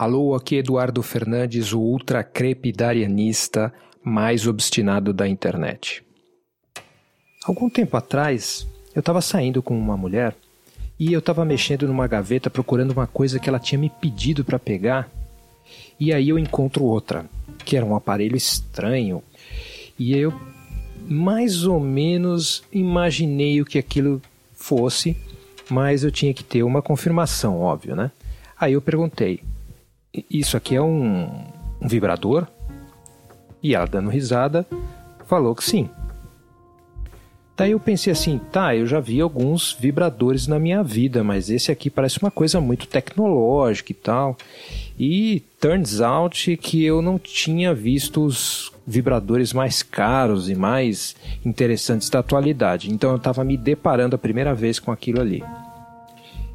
Alô, aqui Eduardo Fernandes, o ultra crepidarianista mais obstinado da internet. Algum tempo atrás, eu estava saindo com uma mulher e eu estava mexendo numa gaveta procurando uma coisa que ela tinha me pedido para pegar. E aí eu encontro outra, que era um aparelho estranho. E eu mais ou menos imaginei o que aquilo fosse, mas eu tinha que ter uma confirmação, óbvio, né? Aí eu perguntei: Isso aqui é um, um vibrador? E ela, dando risada, falou que sim. Daí eu pensei assim, tá, eu já vi alguns vibradores na minha vida, mas esse aqui parece uma coisa muito tecnológica e tal. E turns out que eu não tinha visto os vibradores mais caros e mais interessantes da atualidade. Então eu estava me deparando a primeira vez com aquilo ali.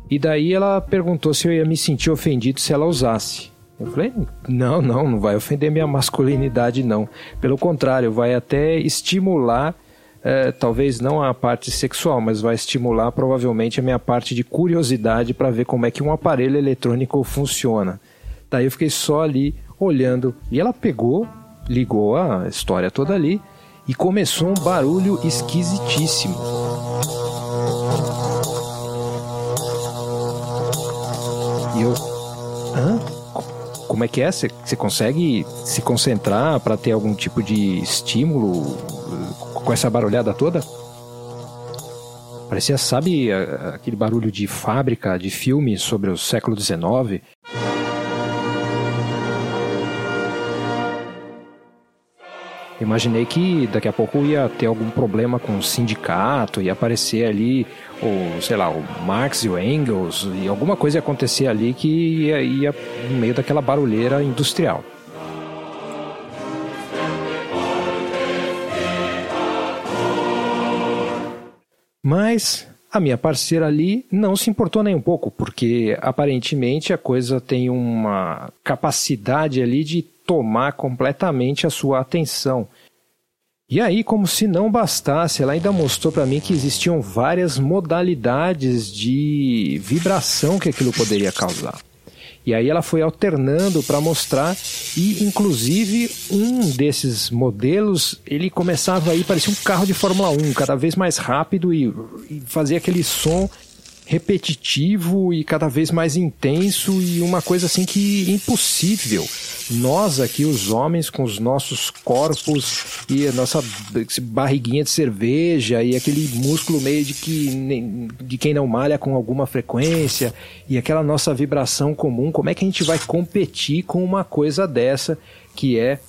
E daí ela perguntou se eu ia me sentir ofendido se ela usasse. Eu falei, não, não, não vai ofender minha masculinidade, não. Pelo contrário, vai até estimular, é, talvez não a parte sexual, mas vai estimular provavelmente a minha parte de curiosidade para ver como é que um aparelho eletrônico funciona. Daí eu fiquei só ali olhando. E ela pegou, ligou a história toda ali e começou um barulho esquisitíssimo. E eu. Como é que é? Você, consegue se concentrar para ter algum tipo de estímulo uh, com essa barulhada toda? Parecia, sabe, aquele barulho de fábrica, de filme sobre o século XIX. Imaginei que daqui a pouco ia ter algum problema com o sindicato, ia aparecer ali o, sei lá, o Marx e o Engels, e alguma coisa ia acontecer ali que ia, ia no meio daquela barulheira industrial. Mas a minha parceira ali não se importou nem um pouco, porque aparentemente a coisa tem uma capacidade ali de tomar completamente a sua atenção. E aí, como se não bastasse, ela ainda mostrou para mim que existiam várias modalidades de vibração que aquilo poderia causar. E aí ela foi alternando para mostrar e inclusive um desses modelos, ele começava aí parecia um carro de Fórmula 1, cada vez mais rápido e, e fazia aquele som repetitivo e cada vez mais intenso e uma coisa assim que impossível. Nós aqui, os homens, com os nossos corpos e a nossa barriguinha de cerveja e aquele músculo meio de que de quem não malha com alguma frequência e aquela nossa vibração comum, como é que a gente vai competir com uma coisa dessa que é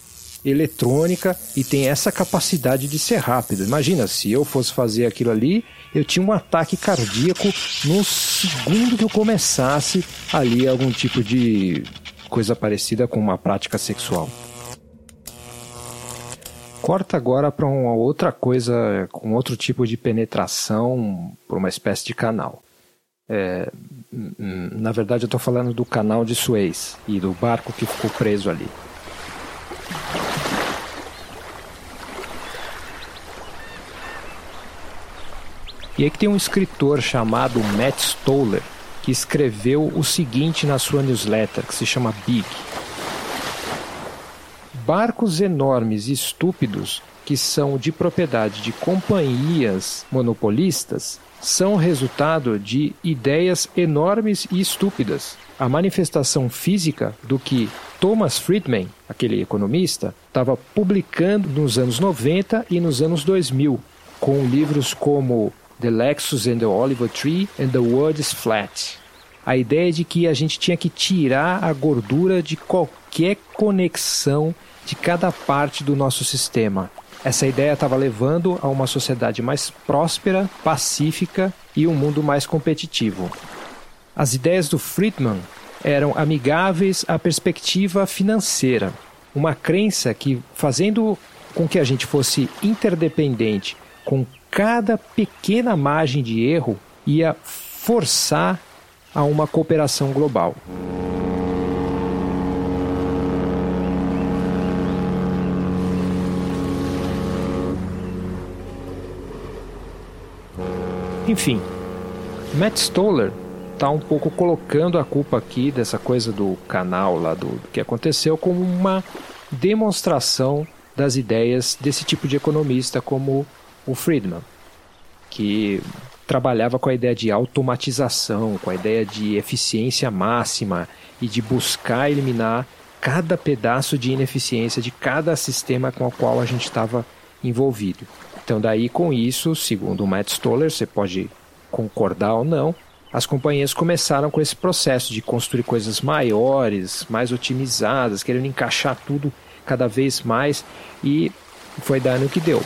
eletrônica e tem essa capacidade de ser rápido. Imagina, se eu fosse fazer aquilo ali, eu tinha um ataque cardíaco no segundo que eu começasse ali algum tipo de coisa parecida com uma prática sexual. Corta agora para uma outra coisa, com outro tipo de penetração por uma espécie de canal. É, na verdade, eu estou falando do canal de Suez e do barco que ficou preso ali. E aí que tem um escritor chamado Matt Stoller que escreveu o seguinte na sua newsletter, que se chama Big. Barcos enormes e estúpidos que são de propriedade de companhias monopolistas são resultado de ideias enormes e estúpidas. A manifestação física do que Thomas Friedman, aquele economista, estava publicando nos anos 90 e nos anos 2000, com livros como The Lexus and the Oliver Tree and the World is Flat. A ideia de que a gente tinha que tirar a gordura de qualquer conexão de cada parte do nosso sistema. Essa ideia estava levando a uma sociedade mais próspera, pacífica e um mundo mais competitivo. As ideias do Friedman eram amigáveis à perspectiva financeira, uma crença que, fazendo com que a gente fosse interdependente com cada pequena margem de erro ia forçar a uma cooperação global. Enfim, Matt Stoller tá um pouco colocando a culpa aqui dessa coisa do canal lá do, do que aconteceu como uma demonstração das ideias desse tipo de economista como o Friedman, que trabalhava com a ideia de automatização, com a ideia de eficiência máxima e de buscar eliminar cada pedaço de ineficiência de cada sistema com o qual a gente estava envolvido. Então, daí com isso, segundo o Matt Stoller, você pode concordar ou não, as companhias começaram com esse processo de construir coisas maiores, mais otimizadas, querendo encaixar tudo cada vez mais e foi dando o que deu.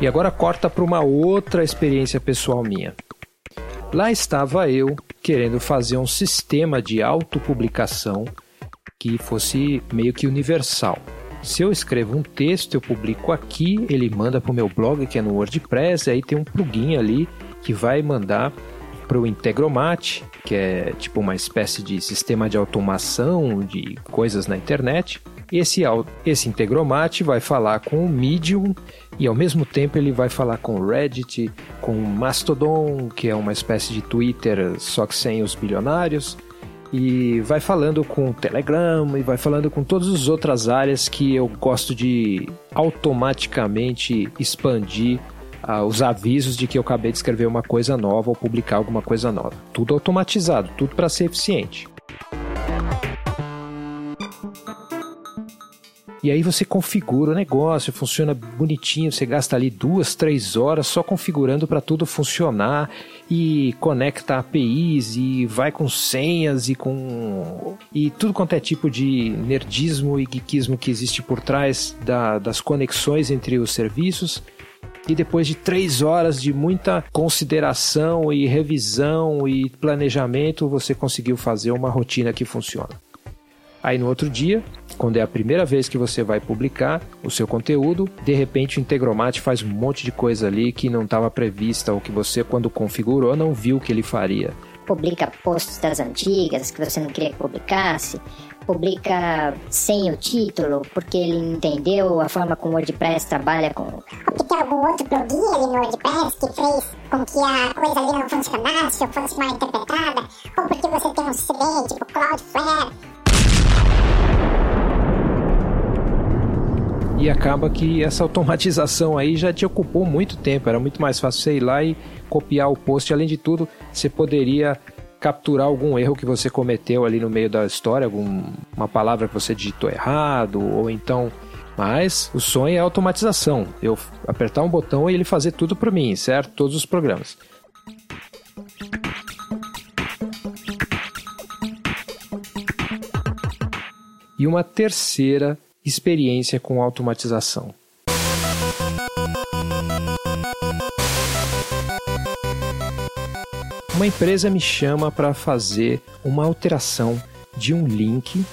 E agora corta para uma outra experiência pessoal minha. Lá estava eu querendo fazer um sistema de autopublicação que fosse meio que universal. Se eu escrevo um texto, eu publico aqui, ele manda para o meu blog que é no WordPress, aí tem um plugin ali que vai mandar para o Integromat, que é tipo uma espécie de sistema de automação de coisas na internet. Esse, esse Integromat vai falar com o Medium e ao mesmo tempo ele vai falar com o Reddit, com o Mastodon, que é uma espécie de Twitter só que sem os bilionários, e vai falando com o Telegram e vai falando com todas as outras áreas que eu gosto de automaticamente expandir uh, os avisos de que eu acabei de escrever uma coisa nova ou publicar alguma coisa nova. Tudo automatizado, tudo para ser eficiente. E aí você configura o negócio, funciona bonitinho, você gasta ali duas, três horas só configurando para tudo funcionar e conecta APIs e vai com senhas e com e tudo quanto é tipo de nerdismo e geekismo que existe por trás da, das conexões entre os serviços. E depois de três horas de muita consideração e revisão e planejamento, você conseguiu fazer uma rotina que funciona. Aí no outro dia, quando é a primeira vez que você vai publicar o seu conteúdo, de repente o Integromat faz um monte de coisa ali que não estava prevista ou que você, quando configurou, não viu que ele faria. Publica posts das antigas que você não queria que publicasse, publica sem o título, porque ele entendeu a forma como o WordPress trabalha com. Porque tem algum outro plugin ali no WordPress que fez com que a coisa ali não funcionasse ou fosse mal interpretada, ou porque você tem um CDN tipo Cloudflare E acaba que essa automatização aí já te ocupou muito tempo. Era muito mais fácil você ir lá e copiar o post. Além de tudo, você poderia capturar algum erro que você cometeu ali no meio da história, alguma palavra que você digitou errado, ou então. Mas o sonho é automatização. Eu apertar um botão e ele fazer tudo para mim, certo? Todos os programas. E uma terceira experiência com automatização. Uma empresa me chama para fazer uma alteração de um link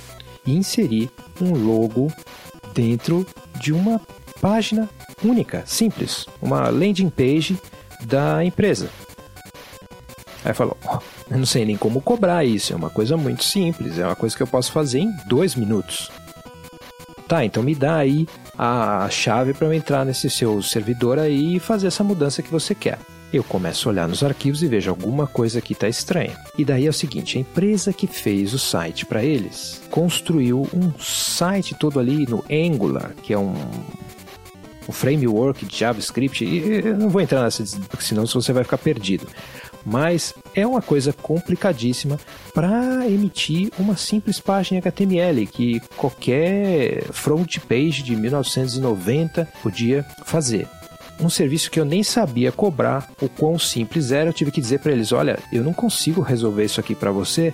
e inserir um logo dentro de uma página única, simples, uma landing page da empresa. Aí falou: oh, eu não sei nem como cobrar isso, é uma coisa muito simples, é uma coisa que eu posso fazer em dois minutos. Tá, então me dá aí a chave para eu entrar nesse seu servidor aí e fazer essa mudança que você quer. Eu começo a olhar nos arquivos e vejo alguma coisa que está estranha. E daí é o seguinte: a empresa que fez o site para eles construiu um site todo ali no Angular, que é um, um framework de JavaScript. E eu não vou entrar nessa, porque senão você vai ficar perdido mas é uma coisa complicadíssima para emitir uma simples página HTML que qualquer front page de 1990 podia fazer. Um serviço que eu nem sabia cobrar o quão simples era, eu tive que dizer para eles: olha, eu não consigo resolver isso aqui para você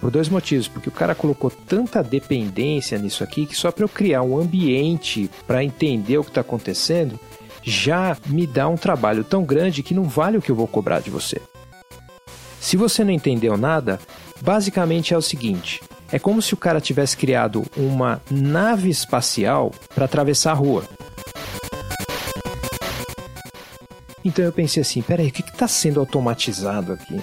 por dois motivos, porque o cara colocou tanta dependência nisso aqui que só para eu criar um ambiente para entender o que está acontecendo já me dá um trabalho tão grande que não vale o que eu vou cobrar de você. Se você não entendeu nada, basicamente é o seguinte: é como se o cara tivesse criado uma nave espacial para atravessar a rua. Então eu pensei assim: peraí, o que está sendo automatizado aqui?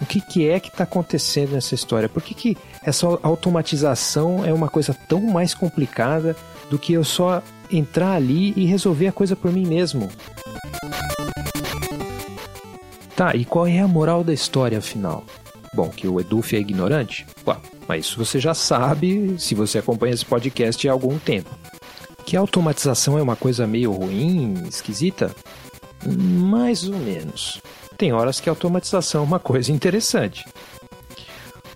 O que, que é que está acontecendo nessa história? Por que, que essa automatização é uma coisa tão mais complicada do que eu só entrar ali e resolver a coisa por mim mesmo? Tá, e qual é a moral da história afinal? Bom, que o Eduf é ignorante? Ué, mas isso você já sabe se você acompanha esse podcast há algum tempo. Que a automatização é uma coisa meio ruim, esquisita? Mais ou menos. Tem horas que a automatização é uma coisa interessante.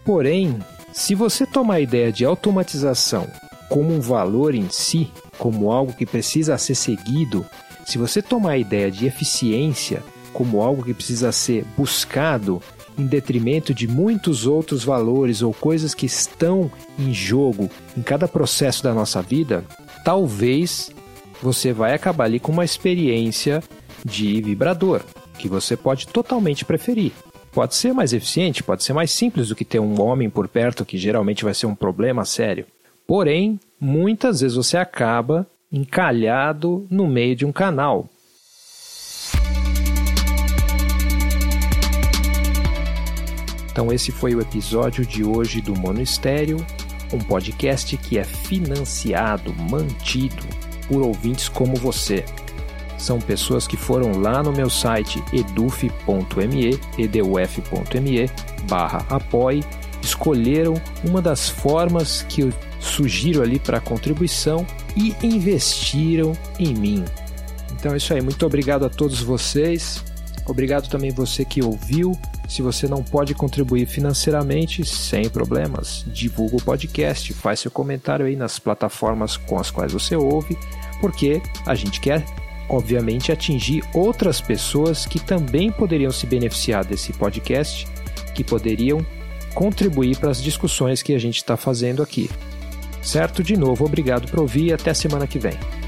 Porém, se você tomar a ideia de automatização como um valor em si, como algo que precisa ser seguido, se você tomar a ideia de eficiência como algo que precisa ser buscado em detrimento de muitos outros valores ou coisas que estão em jogo em cada processo da nossa vida, talvez você vai acabar ali com uma experiência de vibrador, que você pode totalmente preferir. Pode ser mais eficiente, pode ser mais simples do que ter um homem por perto, que geralmente vai ser um problema sério. Porém, muitas vezes você acaba encalhado no meio de um canal, Então esse foi o episódio de hoje do Monistério, um podcast que é financiado, mantido por ouvintes como você. São pessoas que foram lá no meu site eduf.me, eduf.me, barra apoie, escolheram uma das formas que eu sugiro ali para contribuição e investiram em mim. Então é isso aí, muito obrigado a todos vocês. Obrigado também você que ouviu. Se você não pode contribuir financeiramente, sem problemas, divulga o podcast, faz seu comentário aí nas plataformas com as quais você ouve, porque a gente quer, obviamente, atingir outras pessoas que também poderiam se beneficiar desse podcast, que poderiam contribuir para as discussões que a gente está fazendo aqui. Certo? De novo, obrigado por ouvir e até semana que vem.